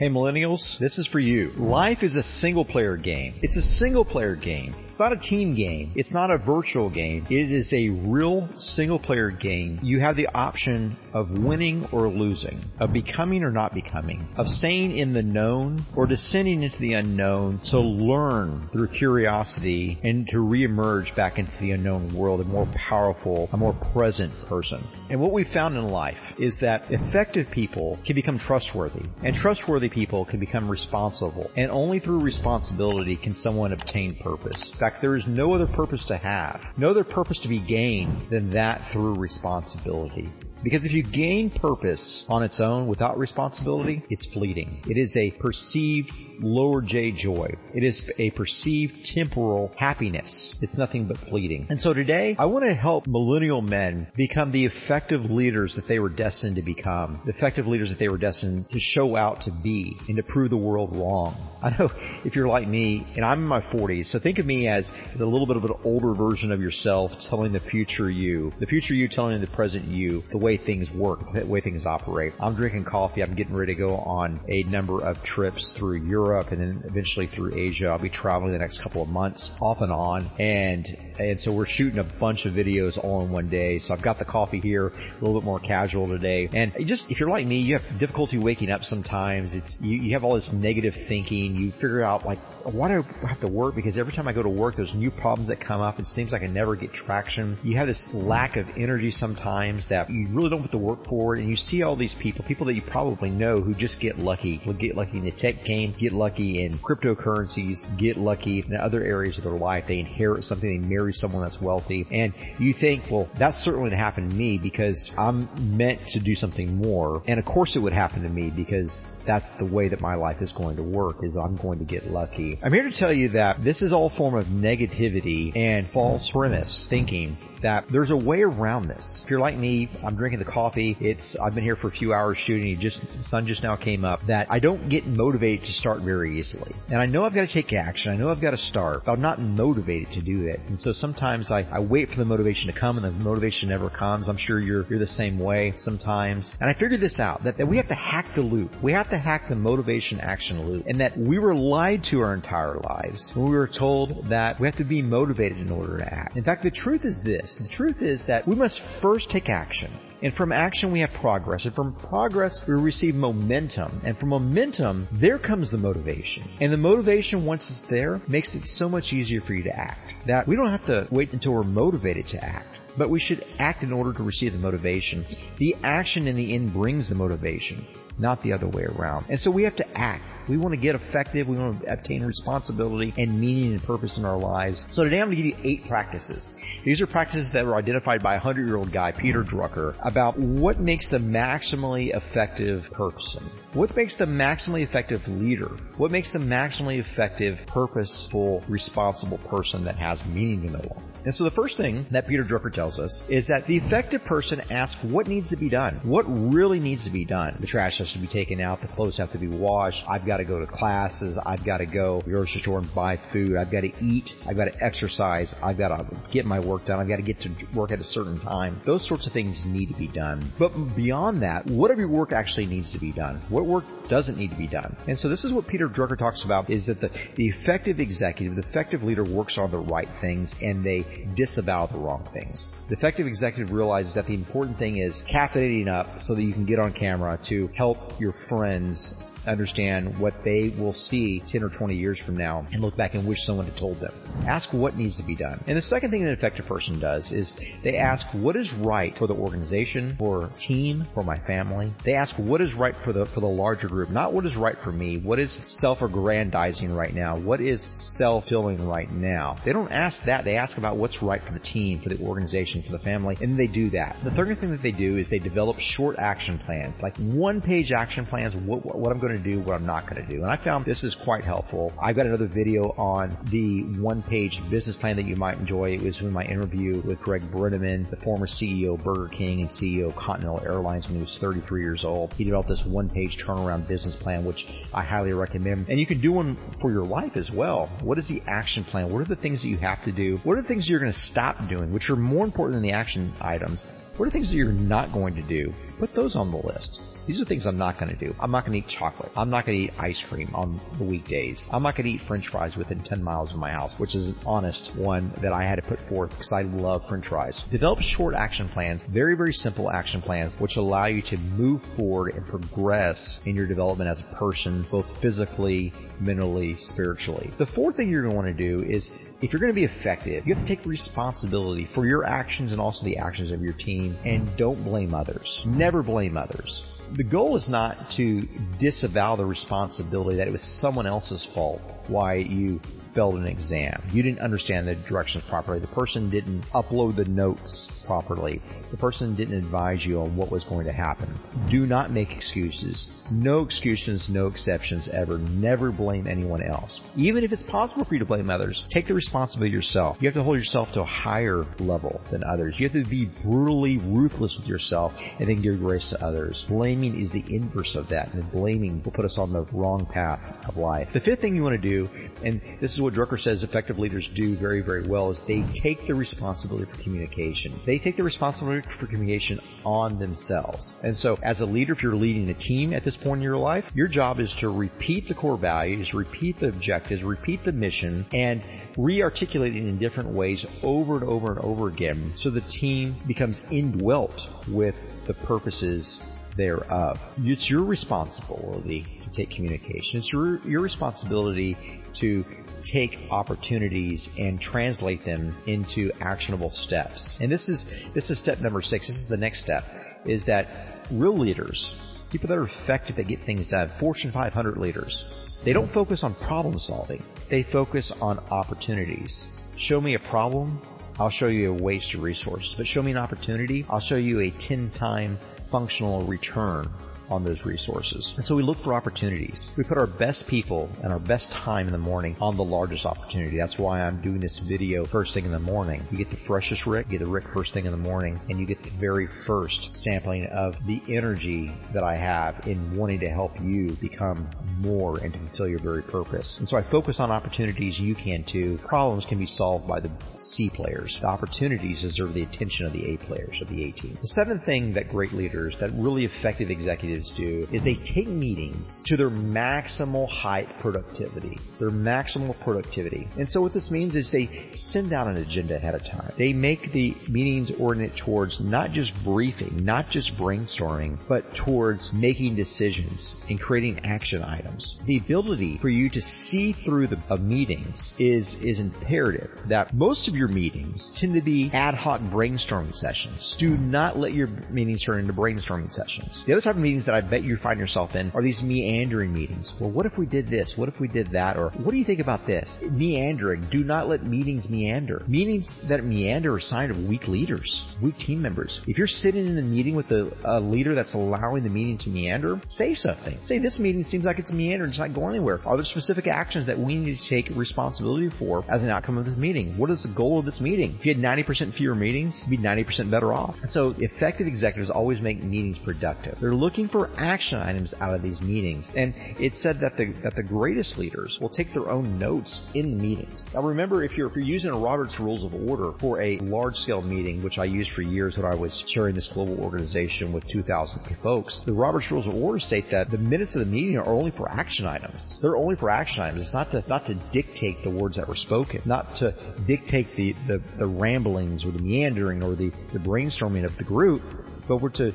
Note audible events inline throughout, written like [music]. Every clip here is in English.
Hey millennials, this is for you. Life is a single player game. It's a single player game. It's not a team game. It's not a virtual game. It is a real single player game. You have the option of winning or losing, of becoming or not becoming, of staying in the known or descending into the unknown to learn through curiosity and to reemerge back into the unknown world a more powerful, a more present person. And what we found in life is that effective people can become trustworthy and trustworthy people can become responsible. And only through responsibility can someone obtain purpose. In fact, there is no other purpose to have, no other purpose to be gained than that through responsibility. Because if you gain purpose on its own without responsibility, it's fleeting. It is a perceived lower J joy. It is a perceived temporal happiness. It's nothing but fleeting. And so today, I want to help millennial men become the effective leaders that they were destined to become, the effective leaders that they were destined to show out to be and to prove the world wrong. [laughs] I know if you're like me, and I'm in my 40s, so think of me as, as a little bit of an older version of yourself telling the future you, the future you telling the present you, the way way things work, the way things operate. I'm drinking coffee. I'm getting ready to go on a number of trips through Europe and then eventually through Asia. I'll be traveling the next couple of months off and on. And, and so we're shooting a bunch of videos all in one day. So I've got the coffee here, a little bit more casual today. And just, if you're like me, you have difficulty waking up sometimes. It's, you, you have all this negative thinking. You figure out like, why do I have to work? Because every time I go to work, there's new problems that come up. It seems like I never get traction. You have this lack of energy sometimes that you really don't put the work forward, and you see all these people, people that you probably know who just get lucky, will get lucky in the tech game, get lucky in cryptocurrencies, get lucky in other areas of their life. They inherit something, they marry someone that's wealthy, and you think, well, that's certainly to happen to me because I'm meant to do something more. And of course it would happen to me because that's the way that my life is going to work is I'm going to get lucky. I'm here to tell you that this is all form of negativity and false premise thinking that there's a way around this. If you're like me, I'm drinking the coffee. It's I've been here for a few hours shooting. Just the sun just now came up. That I don't get motivated to start very easily, and I know I've got to take action. I know I've got to start. But I'm not motivated to do it, and so sometimes I, I wait for the motivation to come, and the motivation never comes. I'm sure you're you're the same way sometimes. And I figured this out that, that we have to hack the loop. We have to hack the motivation action loop, and that we were lied to our entire lives when we were told that we have to be motivated in order to act. In fact, the truth is this: the truth is that we must first take action. And from action we have progress. And from progress we receive momentum. And from momentum, there comes the motivation. And the motivation, once it's there, makes it so much easier for you to act. That we don't have to wait until we're motivated to act. But we should act in order to receive the motivation. The action in the end brings the motivation not the other way around. And so we have to act. We want to get effective. We want to obtain responsibility and meaning and purpose in our lives. So today I'm going to give you eight practices. These are practices that were identified by a hundred year old guy, Peter Drucker, about what makes the maximally effective person. What makes the maximally effective leader? What makes the maximally effective, purposeful, responsible person that has meaning in their life? And so the first thing that Peter Drucker tells us is that the effective person asks what needs to be done. What really needs to be done? The trash to be taken out. The clothes have to be washed. I've got to go to classes. I've got to go to the grocery store and buy food. I've got to eat. I've got to exercise. I've got to get my work done. I've got to get to work at a certain time. Those sorts of things need to be done. But beyond that, what of your work actually needs to be done? What work doesn't need to be done? And so this is what Peter Drucker talks about is that the, the effective executive, the effective leader works on the right things and they disavow the wrong things. The effective executive realizes that the important thing is caffeinating up so that you can get on camera to help your friends understand what they will see 10 or 20 years from now and look back and wish someone had told them. Ask what needs to be done. And the second thing an effective person does is they ask what is right for the organization, for team, for my family. They ask what is right for the for the larger group, not what is right for me. What is self-aggrandizing right now? What is self-filling right now? They don't ask that. They ask about what's right for the team, for the organization, for the family, and they do that. The third thing that they do is they develop short action plans, like one-page action plans. What, what I'm going to do, what I'm not going to do. And I found this is quite helpful. I've got another video on the one page business plan that you might enjoy. It was in my interview with Greg Brenneman, the former CEO of Burger King and CEO of Continental Airlines when he was 33 years old. He developed this one page turnaround business plan, which I highly recommend. And you can do one for your life as well. What is the action plan? What are the things that you have to do? What are the things you're going to stop doing, which are more important than the action items? What are things that you're not going to do? Put those on the list. These are things I'm not going to do. I'm not going to eat chocolate. I'm not going to eat ice cream on the weekdays. I'm not going to eat french fries within 10 miles of my house, which is an honest one that I had to put forth because I love french fries. Develop short action plans, very, very simple action plans, which allow you to move forward and progress in your development as a person, both physically, mentally, spiritually. The fourth thing you're going to want to do is if you're going to be effective, you have to take responsibility for your actions and also the actions of your team and don't blame others. Never blame others. The goal is not to disavow the responsibility that it was someone else's fault why you failed an exam. You didn't understand the directions properly. The person didn't upload the notes properly. The person didn't advise you on what was going to happen. Do not make excuses. No excuses, no exceptions ever. Never blame anyone else. Even if it's possible for you to blame others, take the responsibility yourself. You have to hold yourself to a higher level than others. You have to be brutally ruthless with yourself and then give grace to others. Blaming is the inverse of that, and blaming will put us on the wrong path of life. The fifth thing you want to do, and this is what Drucker says effective leaders do very, very well, is they take the responsibility for communication. They take the responsibility for communication on themselves. And so, as a leader, if you're leading a team at this point in your life, your job is to repeat the core values, repeat the objectives, repeat the mission, and re-articulate it in different ways over and over and over again so the team becomes indwelt with the purposes thereof. It's your responsibility to take communication. It's your, your responsibility to take opportunities and translate them into actionable steps. And this is this is step number six. This is the next step. Is that real leaders, people that are effective at get things done, Fortune 500 leaders, they don't focus on problem solving. They focus on opportunities. Show me a problem, I'll show you a waste of resources. But show me an opportunity, I'll show you a 10 time functional return on those resources. And so we look for opportunities. We put our best people and our best time in the morning on the largest opportunity. That's why I'm doing this video first thing in the morning. You get the freshest Rick, you get the Rick first thing in the morning, and you get the very first sampling of the energy that I have in wanting to help you become more and to fulfill your very purpose. And so I focus on opportunities you can too. Problems can be solved by the C players. The opportunities deserve the attention of the A players of the A team. The seventh thing that great leaders, that really effective executives do is they take meetings to their maximal height productivity. Their maximal productivity. And so what this means is they send out an agenda ahead of time. They make the meetings oriented towards not just briefing, not just brainstorming, but towards making decisions and creating action items. The ability for you to see through the meetings is, is imperative. That most of your meetings tend to be ad hoc brainstorming sessions. Do not let your meetings turn into brainstorming sessions. The other type of meetings that I bet you find yourself in are these meandering meetings. Well, what if we did this? What if we did that? Or what do you think about this? Meandering. Do not let meetings meander. Meetings that meander are a sign of weak leaders, weak team members. If you're sitting in a meeting with a, a leader that's allowing the meeting to meander, say something. Say this meeting seems like it's meandering, it's not going anywhere. Are there specific actions that we need to take responsibility for as an outcome of this meeting? What is the goal of this meeting? If you had 90% fewer meetings, you'd be 90% better off. So effective executives always make meetings productive. They're looking for action items out of these meetings. And it said that the that the greatest leaders will take their own notes in the meetings. Now remember, if you're if you're using a Robert's Rules of Order for a large scale meeting, which I used for years when I was chairing this global organization with 2,000 folks, the Robert's Rules of Order state that the minutes of the meeting are only for action items. They're only for action items. It's not to not to dictate the words that were spoken, not to dictate the the, the ramblings or the meandering or the, the brainstorming of the group, but we're to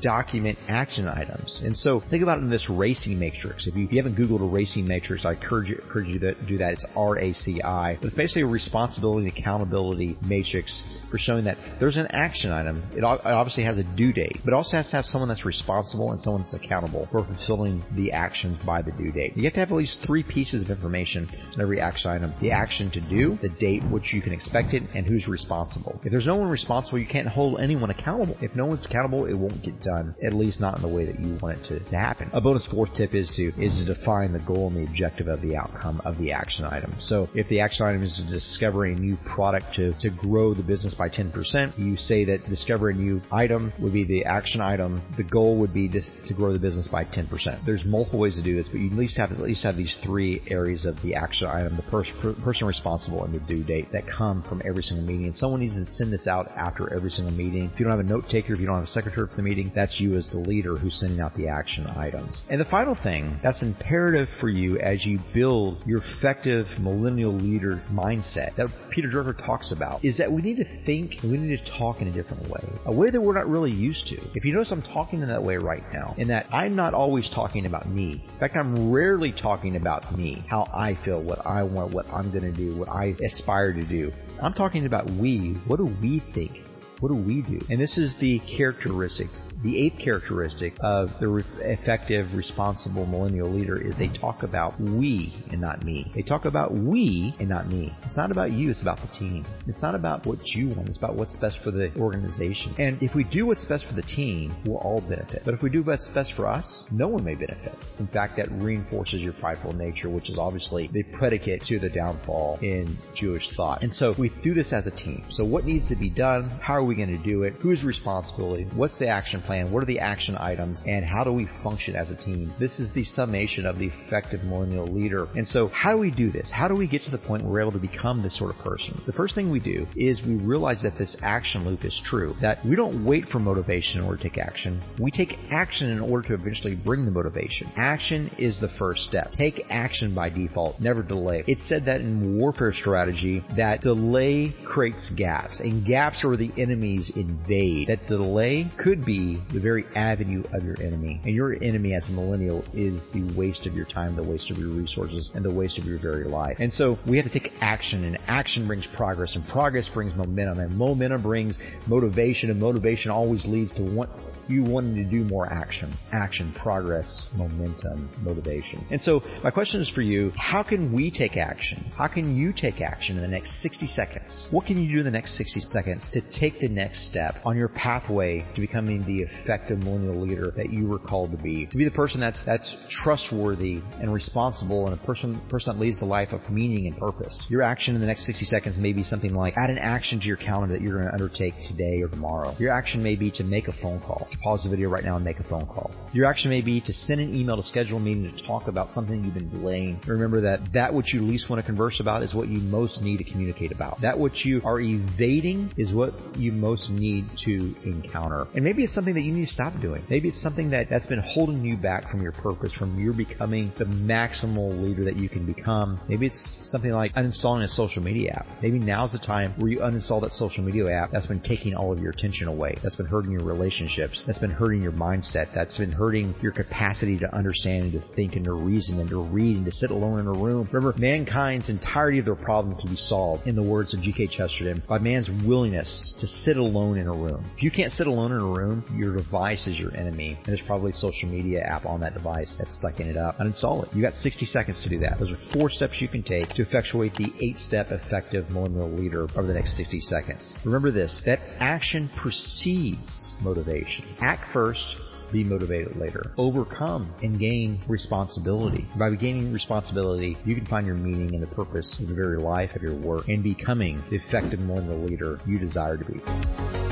document action items. And so think about it in this RACI matrix. If you, if you haven't Googled a RACI matrix, I encourage you, encourage you to do that. It's RACI. But it's basically a responsibility and accountability matrix for showing that there's an action item. It obviously has a due date, but also has to have someone that's responsible and someone that's accountable for fulfilling the actions by the due date. You have to have at least three pieces of information in every action item. The action to do, the date which you can expect it, and who's responsible. If there's no one responsible, you can't hold anyone accountable. If no one's accountable, it won't get get done, at least not in the way that you want it to, to happen. A bonus fourth tip is to is to define the goal and the objective of the outcome of the action item. So if the action item is to discover a new product to, to grow the business by 10%, you say that discover a new item would be the action item. The goal would be to, to grow the business by 10%. There's multiple ways to do this, but you at least have at least have these three areas of the action item, the pers- per- person responsible and the due date that come from every single meeting. And someone needs to send this out after every single meeting. If you don't have a note taker, if you don't have a secretary for the meeting, that's you as the leader who's sending out the action items. And the final thing that's imperative for you as you build your effective millennial leader mindset that Peter Drucker talks about is that we need to think and we need to talk in a different way, a way that we're not really used to. If you notice, I'm talking in that way right now, in that I'm not always talking about me. In fact, I'm rarely talking about me, how I feel, what I want, what I'm going to do, what I aspire to do. I'm talking about we. What do we think? What do we do? And this is the characteristic the eighth characteristic of the re- effective, responsible millennial leader is they talk about we and not me. They talk about we and not me. It's not about you, it's about the team. It's not about what you want, it's about what's best for the organization. And if we do what's best for the team, we'll all benefit. But if we do what's best for us, no one may benefit. In fact, that reinforces your prideful nature, which is obviously the predicate to the downfall in Jewish thought. And so we do this as a team. So what needs to be done? How are we going to do it? Who's responsibility? What's the action plan? Plan? What are the action items? And how do we function as a team? This is the summation of the effective millennial leader. And so how do we do this? How do we get to the point where we're able to become this sort of person? The first thing we do is we realize that this action loop is true, that we don't wait for motivation in order to take action. We take action in order to eventually bring the motivation. Action is the first step. Take action by default, never delay. It's said that in warfare strategy that delay creates gaps, and gaps are where the enemies invade. That delay could be the very avenue of your enemy. And your enemy as a millennial is the waste of your time, the waste of your resources, and the waste of your very life. And so we have to take action, and action brings progress, and progress brings momentum, and momentum brings motivation, and motivation always leads to want you wanting to do more action. Action, progress, momentum, motivation. And so my question is for you, how can we take action? How can you take action in the next 60 seconds? What can you do in the next 60 seconds to take the next step on your pathway to becoming the effective millennial leader that you were called to be? To be the person that's that's trustworthy and responsible and a person person that leads a life of meaning and purpose. Your action in the next 60 seconds may be something like add an action to your calendar that you're going to undertake today or tomorrow. Your action may be to make a phone call pause the video right now and make a phone call. Your action may be to send an email to schedule a meeting to talk about something you've been delaying. Remember that that which you least want to converse about is what you most need to communicate about. That which you are evading is what you most need to encounter. And maybe it's something that you need to stop doing. Maybe it's something that, that's been holding you back from your purpose, from your becoming the maximal leader that you can become. Maybe it's something like uninstalling a social media app. Maybe now's the time where you uninstall that social media app that's been taking all of your attention away. That's been hurting your relationships. That's been hurting your mindset. That's been hurting your capacity to understand and to think and to reason and to read and to sit alone in a room. Remember, mankind's entirety of their problem can be solved, in the words of G.K. Chesterton, by man's willingness to sit alone in a room. If you can't sit alone in a room, your device is your enemy. And there's probably a social media app on that device that's sucking it up. Uninstall it. You got 60 seconds to do that. Those are four steps you can take to effectuate the eight step effective millennial leader over the next 60 seconds. Remember this, that action precedes motivation. Act first, be motivated later. Overcome and gain responsibility. By gaining responsibility, you can find your meaning and the purpose of the very life of your work and becoming the effective millennial leader you desire to be.